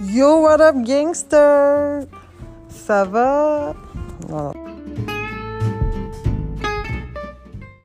Yo, what up, gangster? Ça va? Non.